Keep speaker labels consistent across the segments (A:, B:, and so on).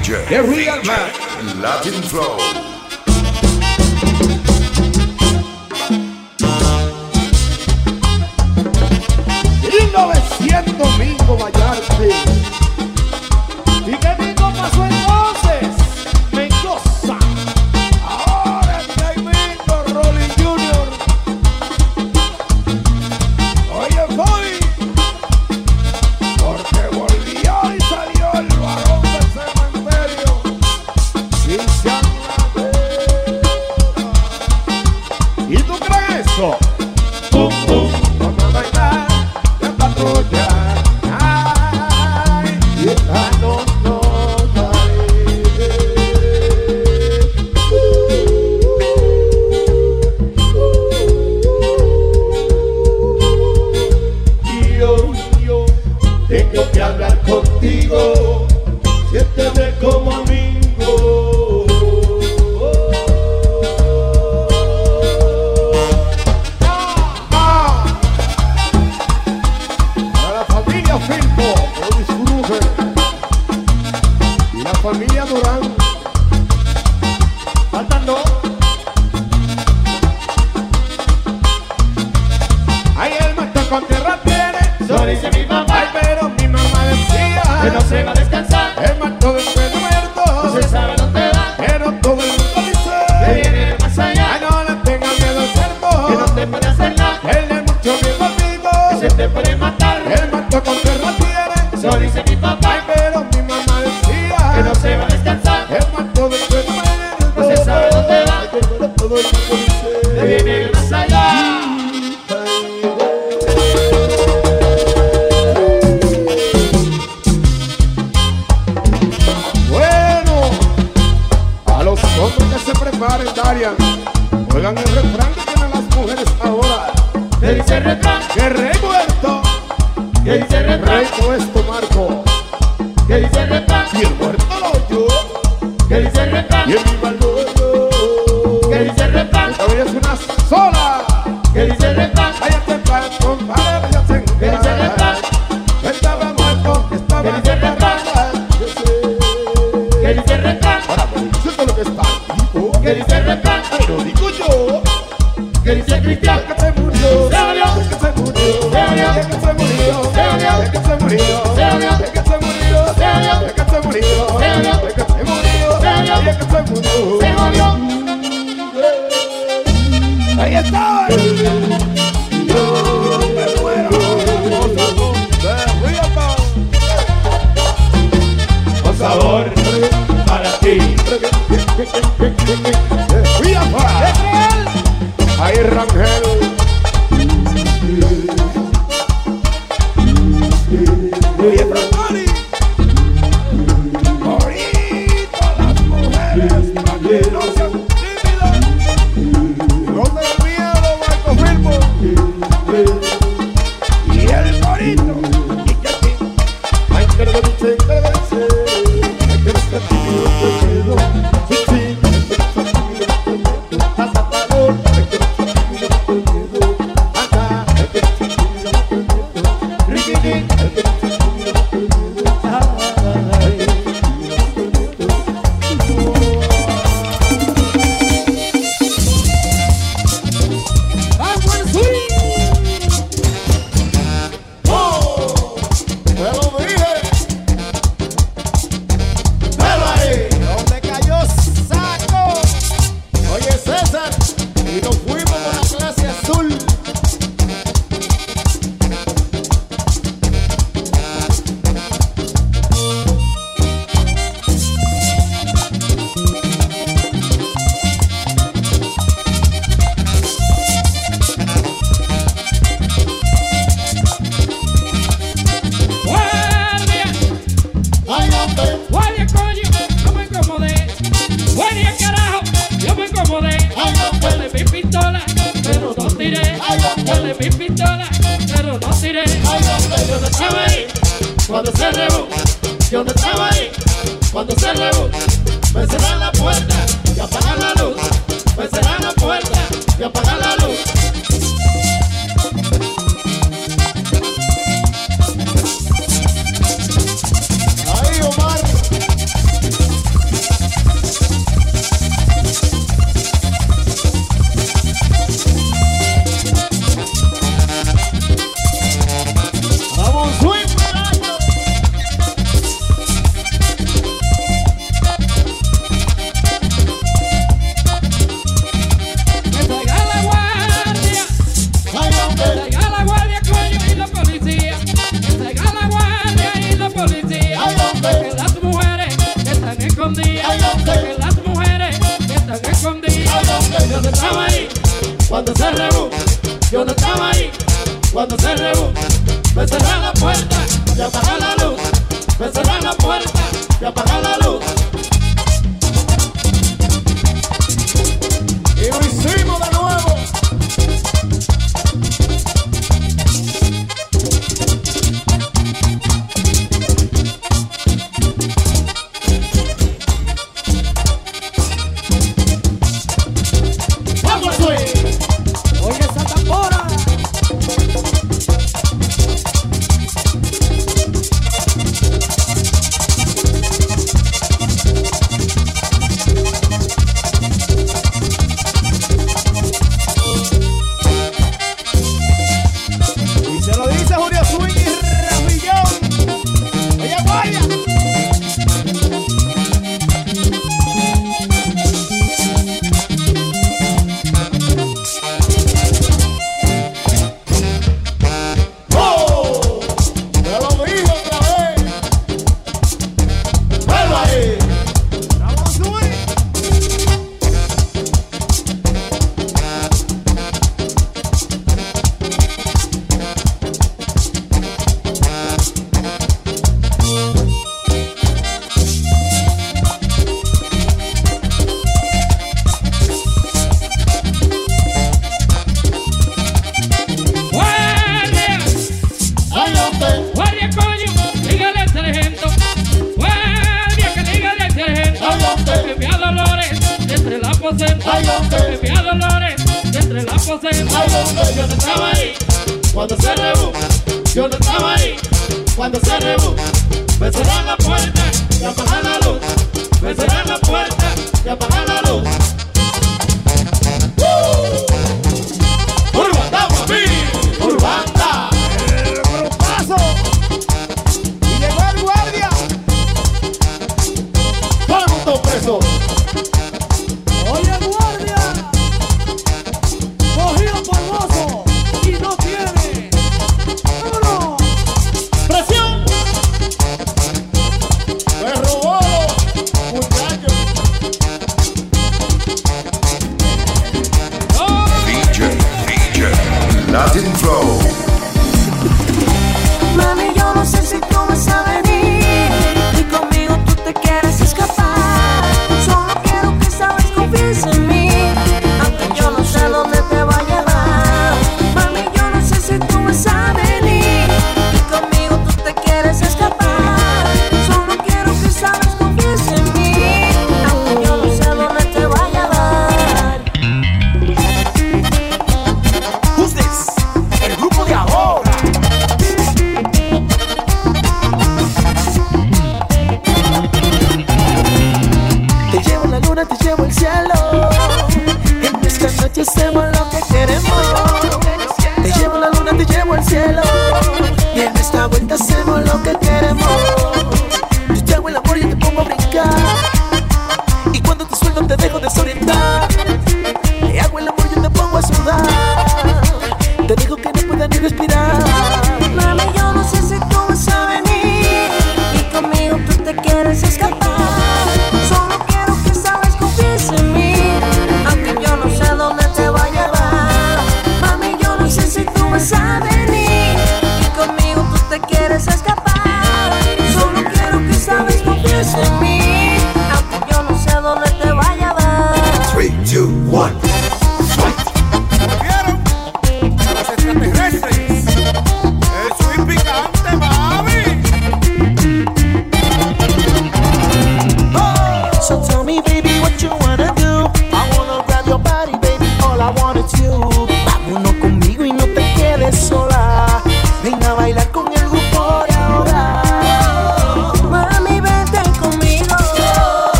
A: DJ.
B: The real man.
A: Latin flow.
B: secundaria. Juegan el refrán que tienen las mujeres ahora.
C: ¿Qué dice el refrán?
B: Que remuerto.
C: ¿Qué dice el refrán?
B: Reto es marco.
C: ¿Qué dice el refrán?
B: Y el muerto lo yo.
C: ¿Qué dice el refrán?
B: Y el viva lo yo.
C: ¿Qué dice el refrán?
B: Esta es una sola.
C: ¿Qué dice el refrán?
D: sale mi pistola, pero no tiré.
C: Ay, hombre, yo no estaba ahí cuando se rebó. Yo no estaba ahí cuando se rebó. Me cerraron yo no estaba ahí cuando se rebu, yo no estaba ahí cuando se rebu. Me cerré la puerta y apaga la luz, me cerré la puerta y apaga la luz.
B: Y
C: Cuando se reú, yo no estaba ahí. Cuando se reú, me cerran la puerta y apagan la luz. Me cerran la puerta y
E: apagan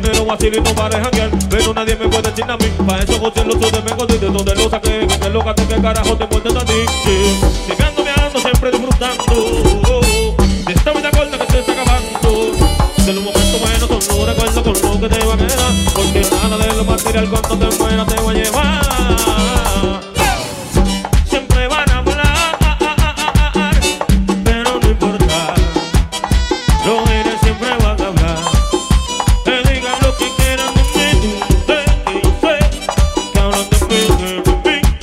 E: fama, exploto el dinero, vacilito para janguear. Pero nadie me puede decir a mí, pa' eso José lo sude, me encontré de donde lo saqué. Que te loca, qué carajo te importa a ti. Sí. Llegando, me ando, siempre disfrutando. De esta vida corta que se está acabando. De los momentos buenos son los recuerdos con lo que te va a quedar. Porque nada de lo material cuando te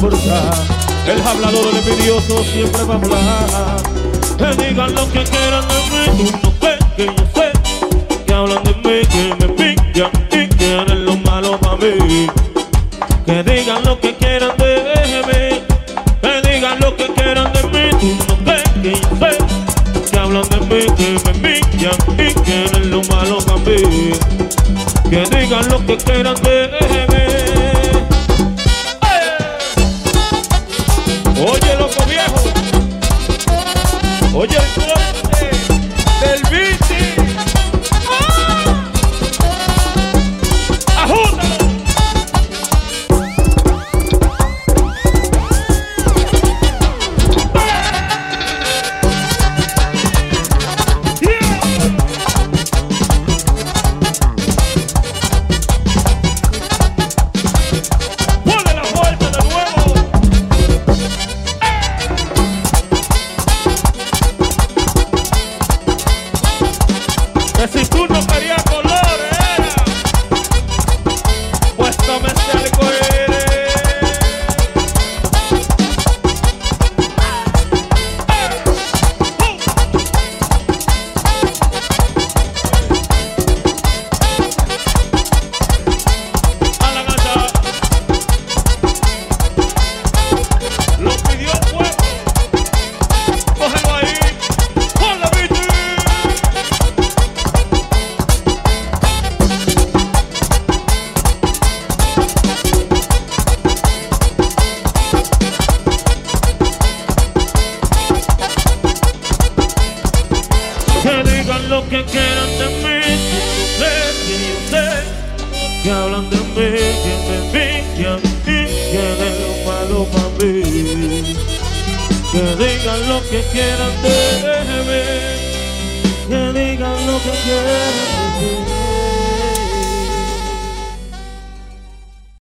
E: importa. El hablador, el envidioso siempre va a hablar. Que digan lo que quieran de mí, tú no ves que yo sé que hablan de mí, que me pillan y quieren lo malo para mí. Que digan lo que quieran de mí, que digan lo que quieran de mí, tú no ves que yo sé que hablan de mí, que me pillan y quieren lo malo para mí. Que digan lo que quieran de mí. Que quieran